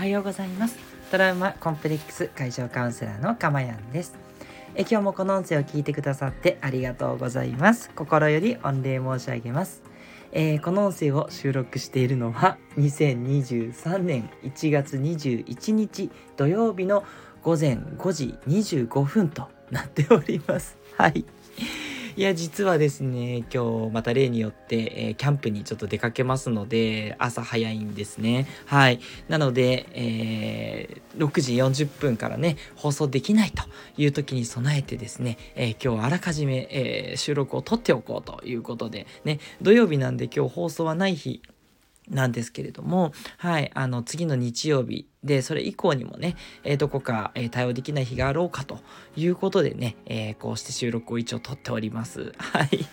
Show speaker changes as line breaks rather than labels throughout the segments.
はようございます。トラウマコンプレックス解消カウンセラーのかまやんです。え今日もこの音声を聞いてくださってありがとうございます。心より御礼申し上げます。えー、この音声を収録しているのは2023年1月21日土曜日の午前5時25分となっております。はい。いや、実はですね、今日また例によって、えー、キャンプにちょっと出かけますので、朝早いんですね。はい。なので、えー、6時40分からね、放送できないという時に備えてですね、えー、今日あらかじめ、え収録を撮っておこうということで、ね、土曜日なんで今日放送はない日なんですけれども、はい、あの、次の日曜日で、それ以降にもね、えー、どこか、えー、対応できない日があろうかということでね、えー、こうして収録を一応撮っております。はい。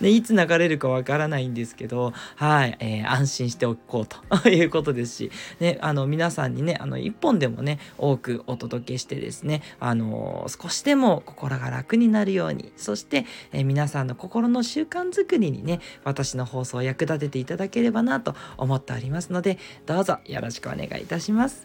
ね、いつ流れるかわからないんですけど、はい、えー、安心しておこうということですし、ね、あの、皆さんにね、あの、一本でもね、多くお届けしてですね、あの、少しでも心が楽になるように、そして、えー、皆さんの心の習慣づくりにね、私の放送を役立てていただければなと思っておりますので、どうぞよろしくお願いいたします。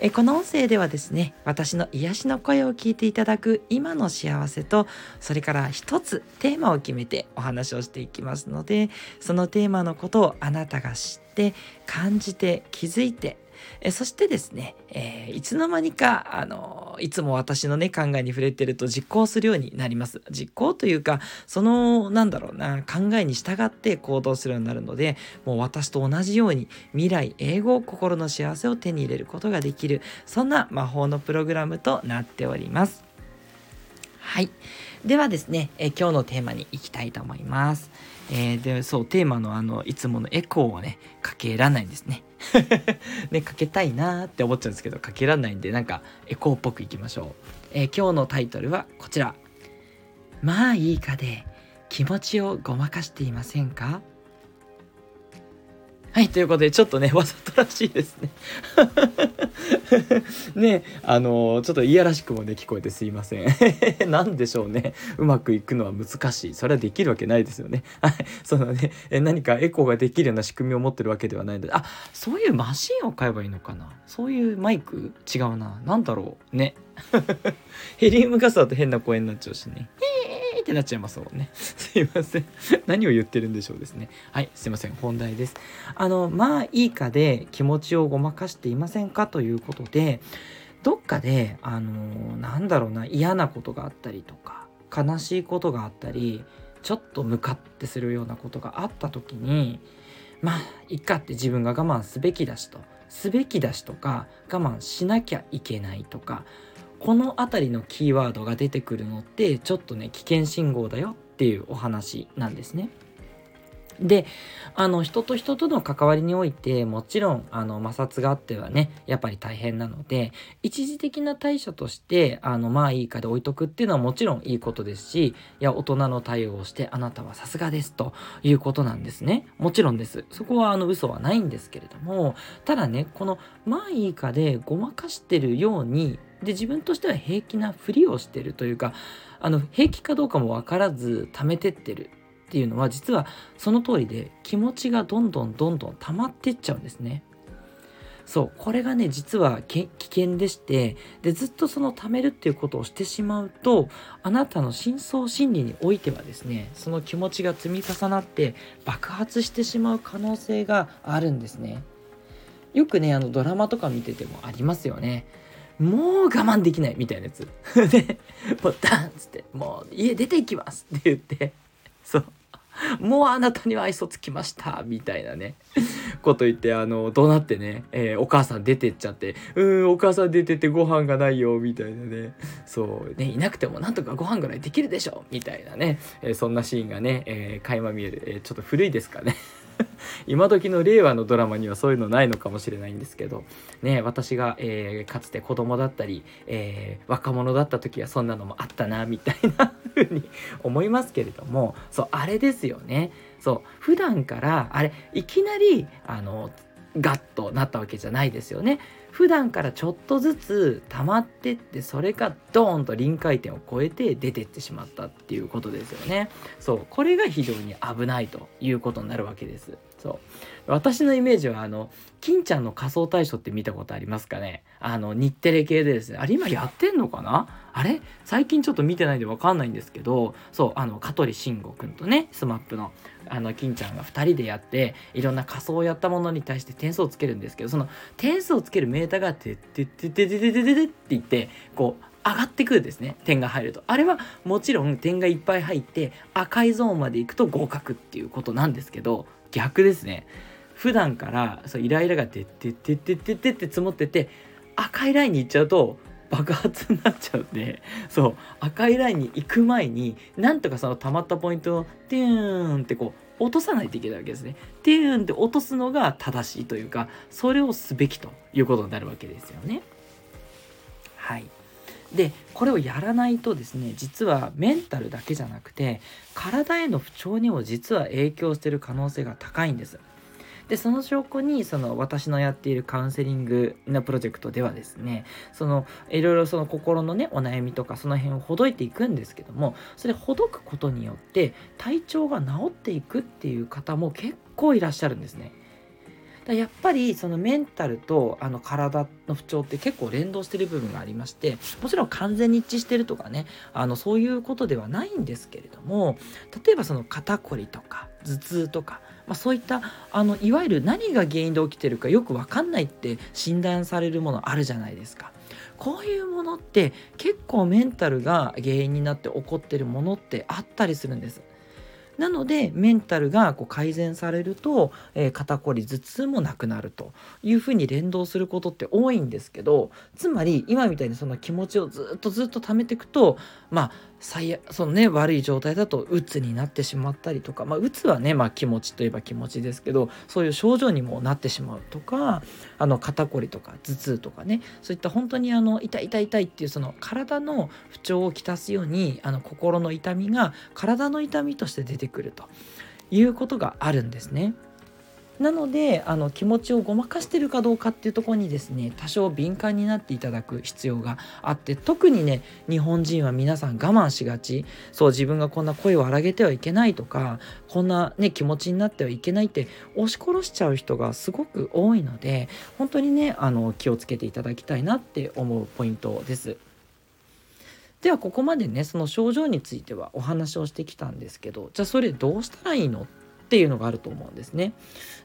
えこの音声ではですね私の癒しの声を聞いていただく今の幸せとそれから一つテーマを決めてお話をしていきますのでそのテーマのことをあなたが知って感じて気づいてえそしてですね、えー、いつの間にか、あのいつも私のね、考えに触れてると実行するようになります。実行というか、その、なんだろうな、考えに従って行動するようになるので、もう私と同じように未来、英語、心の幸せを手に入れることができる、そんな魔法のプログラムとなっております。はい。ではですね、え今日のテーマに行きたいと思います。えー、で、そう、テーマのあの、いつものエコーをね、かけらないんですね。ね、かけたいなーって思っちゃうんですけど、かけらんないんで、なんか、エコーっぽくいきましょう。えー、今日のタイトルはこちら。まあいいかで、気持ちをごまかしていませんか？はい、ということで、ちょっとね、わざとらしいですね。ね、あのちょっといやらしくもね、聞こえてすいません。何でしょうね。うまくいくのは難しい。それはできるわけないですよね。はい。そのね、何かエコーができるような仕組みを持ってるわけではないので、あ、そういうマシンを買えばいいのかな。そういうマイク？違うな。何だろう。ね。ヘリウムガスだと変な声になっちゃうしね。ってなっちゃいますもんね。すいません。何を言ってるんでしょうですね。はい、すいません。本題です。あの、まあいいかで気持ちをごまかしていませんかということで、どっかで、あの、なんだろうな、嫌なことがあったりとか、悲しいことがあったり、ちょっとムカってするようなことがあった時に、まあ、いっかって自分が我慢すべきだしと、すべきだしとか、我慢しなきゃいけないとか、この辺りのキーワードが出てくるのってちょっとね危険信号だよっていうお話なんですね。で、あの、人と人との関わりにおいて、もちろん、あの、摩擦があってはね、やっぱり大変なので、一時的な対処として、あの、まあいいかで置いとくっていうのはもちろんいいことですし、いや、大人の対応をして、あなたはさすがですということなんですね。もちろんです。そこは、あの、嘘はないんですけれども、ただね、この、まあいいかでごまかしてるように、で、自分としては平気なふりをしてるというか、あの、平気かどうかもわからず貯めてってるっていうのは実はその通りで気持ちがどんどんどんどん溜まってっちゃうんですね。そうこれがね実は危険でしてでずっとその貯めるっていうことをしてしまうとあなたの深層心理においてはですねその気持ちが積み重なって爆発してしまう可能性があるんですね。よくねあのドラマとか見ててもありますよね。もう我慢できないみたいなやつ。でもうダンっつってもう家出ていきますって言って。そう。もうあなたには愛想つきました。みたいなね。こと言ってあの怒鳴ってね、えー、お母さん出てっちゃって「うんお母さん出てってご飯がないよ」みたいなね。そう。ねいなくてもなんとかご飯ぐらいできるでしょ。みたいなね、えー、そんなシーンがね、えー、垣間見える、え、ちょっと古いですかね。今時の令和のドラマにはそういうのないのかもしれないんですけど、ね、私が、えー、かつて子供だったり、えー、若者だった時はそんなのもあったな、みたいな風に思いますけれども、そう、あれですよね。そう、普段から、あれ、いきなり、あの、ガッとなったわけじゃないですよね。普段からちょっとずつ溜まってってそれがドーンと臨界点を超えて出てってしまったっていうことですよね。そうこれが非常に危ないということになるわけです。そう私のイメージはあの金ちゃんの仮装対象って見たことありますかね？あの日テレ系でですねあれ今やってんのかな？あれ？最近ちょっと見てないんで分かんないんですけどそうあの香取慎吾くんとね SMAP のあの金ちゃんが2人でやっていろんな仮装をやったものに対して点数をつけるんですけどその点数をつけるメーターが「てってててててて」って言ってこう上がってくるんですね点が入ると。あれはもちろん点がいっぱい入って赤いゾーンまで行くと合格っていうことなんですけど逆ですね。普段からそうイライラが「てっててててて」って積もってて赤いラインに行っちゃうと爆発になっちゃうんでそう赤いラインに行く前になんとかその溜まったポイントをテューンってこう落とさないといけないわけですね。テューンって落とすのが正しいというかそれをすべきということになるわけですよね。はいでこれをやらないとですね実はメンタルだけじゃなくて体への不調にも実は影響してる可能性が高いんです。でその証拠にその私のやっているカウンセリングのプロジェクトではですねそのいろいろその心のねお悩みとかその辺をほどいていくんですけどもそれほどくことによって体調が治っていくっていう方も結構いらっしゃるんですね。やっぱりそのメンタルとあの体の不調って結構連動してる部分がありましてもちろん完全に一致してるとかねあのそういうことではないんですけれども例えばその肩こりとか頭痛とか、まあ、そういったあのいわゆる何が原因で起きてるかよく分かんないって診断されるものあるじゃないですか。こういうものって結構メンタルが原因になって起こってるものってあったりするんです。なのでメンタルがこう改善されると、えー、肩こり頭痛もなくなるというふうに連動することって多いんですけどつまり今みたいにその気持ちをずっとずっと溜めていくとまあ最そのね悪い状態だとうつになってしまったりとかまあうつはねまあ気持ちといえば気持ちですけどそういう症状にもなってしまうとかあの肩こりとか頭痛とかねそういった本当にあの痛い痛い痛いっていうその体の不調をきたすようにあの心の痛みが体の痛みとして出てくるということがあるんですね。なのであの気持ちをごまかしてるかどうかっていうところにですね多少敏感になっていただく必要があって特にね日本人は皆さん我慢しがちそう自分がこんな声を荒げてはいけないとかこんなね気持ちになってはいけないって押し殺しちゃう人がすごく多いので本当にねあの気をつけていただきたいなって思うポイントです。ではここまでねその症状についてはお話をしてきたんですけどじゃあそれどうしたらいいのっていうのがあると思うんですね。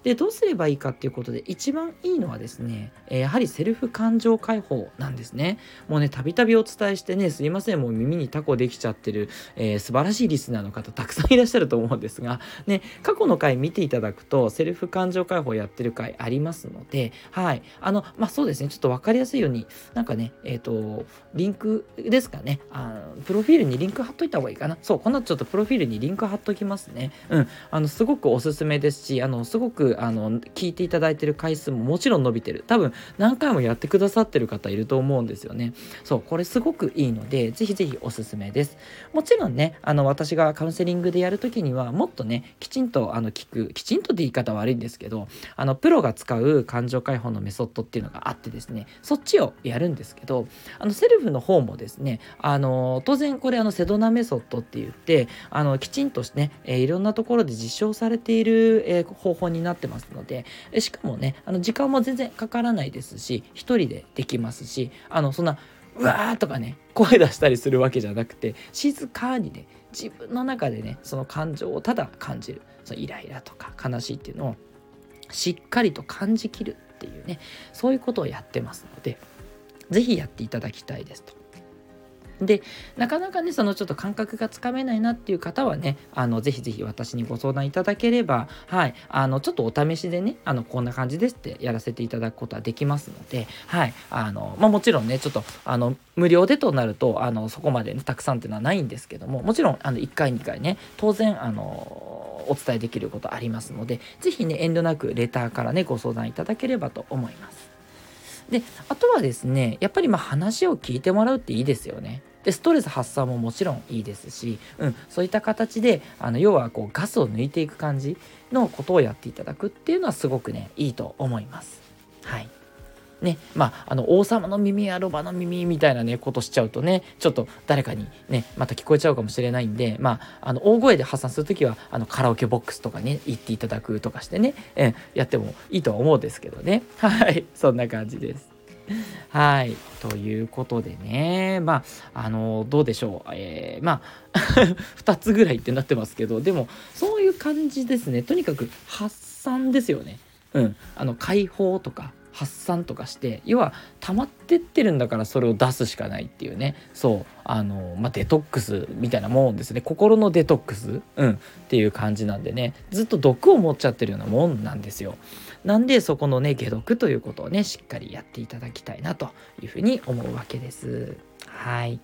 でどうすればいいかっていうことで一番いいのはですね、えやはりセルフ感情解放なんですね。もうねたびたびお伝えしてねすいませんもう耳にタコできちゃってる、えー、素晴らしいリスナーの方たくさんいらっしゃると思うんですがね過去の回見ていただくとセルフ感情解放やってる回ありますのではい。あのまあそうですねちょっと分かりやすいようになんかねえっ、ー、とリンクですかね。あプロフィールにリンク貼っといた方がいいかな。そうこの後ちょっとプロフィールにリンク貼っときますね。うん。あのすごくおすすめですしあのすごくあの聞いていただいてる回数ももちろん伸びてる。多分何回もやってくださってる方いると思うんですよね。そうこれすごくいいのでぜひぜひおすすめです。もちろんねあの私がカウンセリングでやるときにはもっとねきちんとあの聞くきちんとって言い方悪いんですけどあのプロが使う感情解放のメソッドっていうのがあってですねそっちをやるんですけどあのセルフの方もですねあの当然これあのセドナメソッドって言ってあのきちんとしてね、え、いろんなところで実証されている、え、方法になってますのでしかもねあの時間も全然かからないですし一人でできますしあのそんなうわーとかね声出したりするわけじゃなくて静かにね自分の中でねその感情をただ感じるそのイライラとか悲しいっていうのをしっかりと感じきるっていうねそういうことをやってますので是非やっていただきたいですと。でなかなかねそのちょっと感覚がつかめないなっていう方はねあのぜひぜひ私にご相談いただければはいあのちょっとお試しでねあのこんな感じですってやらせていただくことはできますのではいあのまあもちろんねちょっとあの無料でとなるとあのそこまで、ね、たくさんっていうのはないんですけどももちろんあの1回2回ね当然あのお伝えできることありますので是非ね遠慮なくレターからねご相談いただければと思います。であとはですねやっぱりま話を聞いてもらうっていいですよね。でストレス発散ももちろんいいですし、うん、そういった形であの要はこうガスを抜いていく感じのことをやっていただくっていうのはすごくねいいと思います。はいねまああの王様の耳やロバの耳みたいなねことしちゃうとねちょっと誰かにねまた聞こえちゃうかもしれないんでまああの大声で発散する時はあのカラオケボックスとかね行っていただくとかしてね、えやってもいいとは思うんですけどねはいそんな感じです。はい。ということでね、まあ、あの、どうでしょう。えー、まあ、2つぐらいってなってますけど、でも、そういう感じですね。とにかく発散ですよね。うん。あの、解放とか、発散とかして要は溜まってってるんだからそれを出すしかないっていうね。そう。あのまあデトックスみたいなもんですね。心のデトックス、うん、っていう感じなんでね。ずっと毒を持っちゃってるようなもんなんですよ。なんでそこのね解毒ということをねしっかりやっていただきたいなというふうに思うわけです。はい。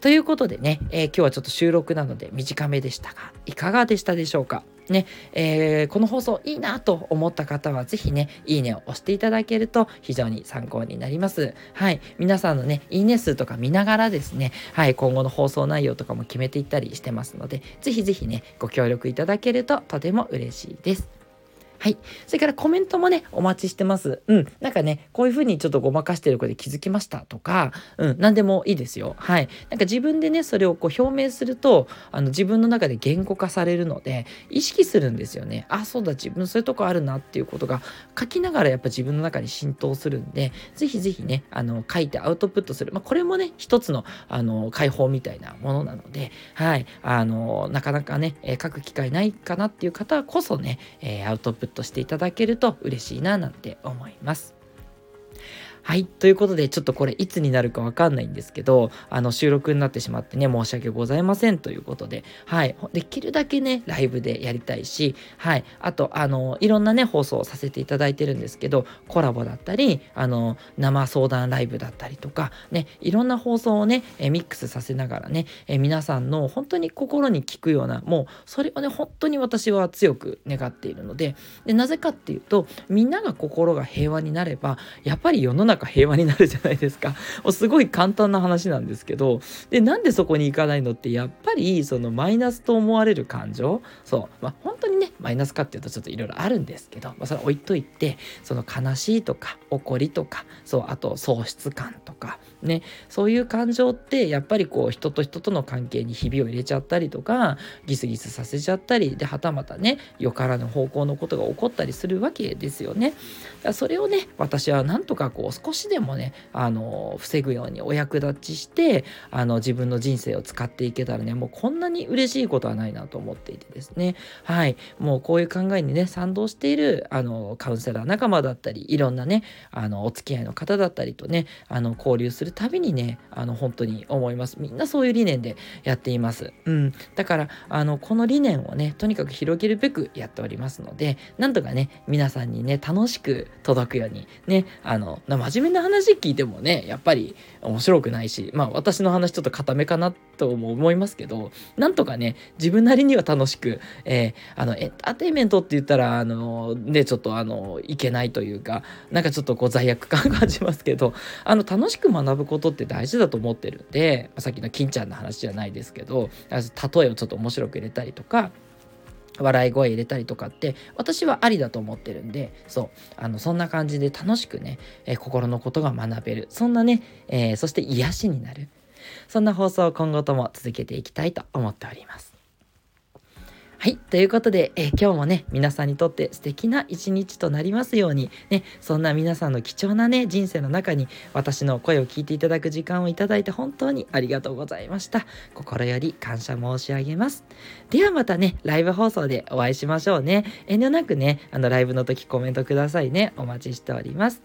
ということでね、えー、今日はちょっと収録なので短めでしたがいかがでしたでしょうか？ね、えー、この放送いいなと思った方は、ぜひね、いいねを押していただけると非常に参考になります。はい。皆さんのね、いいね数とか見ながらですね、はい、今後の放送内容とかも決めていったりしてますので、ぜひぜひね、ご協力いただけるととても嬉しいです。はい。それからコメントもね、お待ちしてます。うん。なんかね、こういう風にちょっとごまかしてる子で気づきましたとか、うん、何でもいいですよ。はい。なんか自分でね、それをこう表明すると、あの自分の中で言語化されるので、意識するんですよね。あ、そうだ、自分そういうとこあるなっていうことが書きながらやっぱ自分の中に浸透するんで、ぜひぜひね、あの、書いてアウトプットする。まあ、これもね、一つの、あの、解放みたいなものなので、はい。あの、なかなかね、え、書く機会ないかなっていう方こそね、えー、アウトプットトしていただけると嬉しいななんて思います。はい。ということで、ちょっとこれいつになるかわかんないんですけど、あの、収録になってしまってね、申し訳ございませんということで、はい。できるだけね、ライブでやりたいし、はい。あと、あの、いろんなね、放送をさせていただいてるんですけど、コラボだったり、あの、生相談ライブだったりとか、ね、いろんな放送をね、えミックスさせながらね、え皆さんの本当に心に効くような、もう、それをね、本当に私は強く願っているので、で、なぜかっていうと、みんなが心が平和になれば、やっぱり世の中中平和になるじゃないですか。もうすごい簡単な話なんですけど、で、なんでそこに行かないのって、やっぱりそのマイナスと思われる感情、そう、まあ本当にね、マイナスかっていうとちょっといろいろあるんですけど、まあそれ置いといて、その悲しいとか怒りとか、そう、あと喪失感とか、ね、そういう感情ってやっぱりこう人と人との関係にひびを入れちゃったりとか、ギスギスさせちゃったり、で、はたまたね、よからぬ方向のことが起こったりするわけですよね。だからそれをね、私はなんとかこう少しでもねあの防ぐようにお役立ちしてあの自分の人生を使っていけたらねもうこんなに嬉しいことはないなと思っていてですね。はい。もうこういう考えにね賛同しているあのカウンセラー仲間だったりいろんなねあのお付き合いの方だったりとねあの交流するたびにねあの本当に思います。みんなそういう理念でやっています。うん。だからあのこの理念をねとにかく広げるべくやっておりますのでなんとかね皆さんにね楽しく届くようにねあの真面目な話聞いてもねやっぱり面白くないしまあ私の話ちょっと固めかなとも思いますけどなんとかね自分なりには楽しく、えー、あのエンターテインメントって言ったらあのねちょっとあのいけないというかなんかちょっとこう罪悪感感じますけどあの楽しく学ぶことって大事だと思ってるんで、ま、さっきの金ちゃんの話じゃないですけど例えをちょっと面白く入れたりとか笑い声入れたりとかって私はありだと思ってるんでそうあのそんな感じで楽しくね、えー、心のことが学べる。そんなね、えー、そして癒しになる。そんな放送を今後とも続けていきたいと思っております。はい。ということで、えー、今日もね、皆さんにとって素敵な一日となりますように、ね、そんな皆さんの貴重なね、人生の中に私の声を聞いていただく時間をいただいて本当にありがとうございました。心より感謝申し上げます。ではまたね、ライブ放送でお会いしましょうね。遠慮なくね、あのライブの時コメントくださいね。お待ちしております。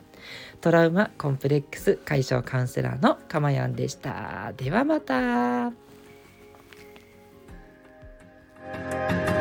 トラウマコンプレックス解消カウンセラーのかまやんでした。ではまた。Bye.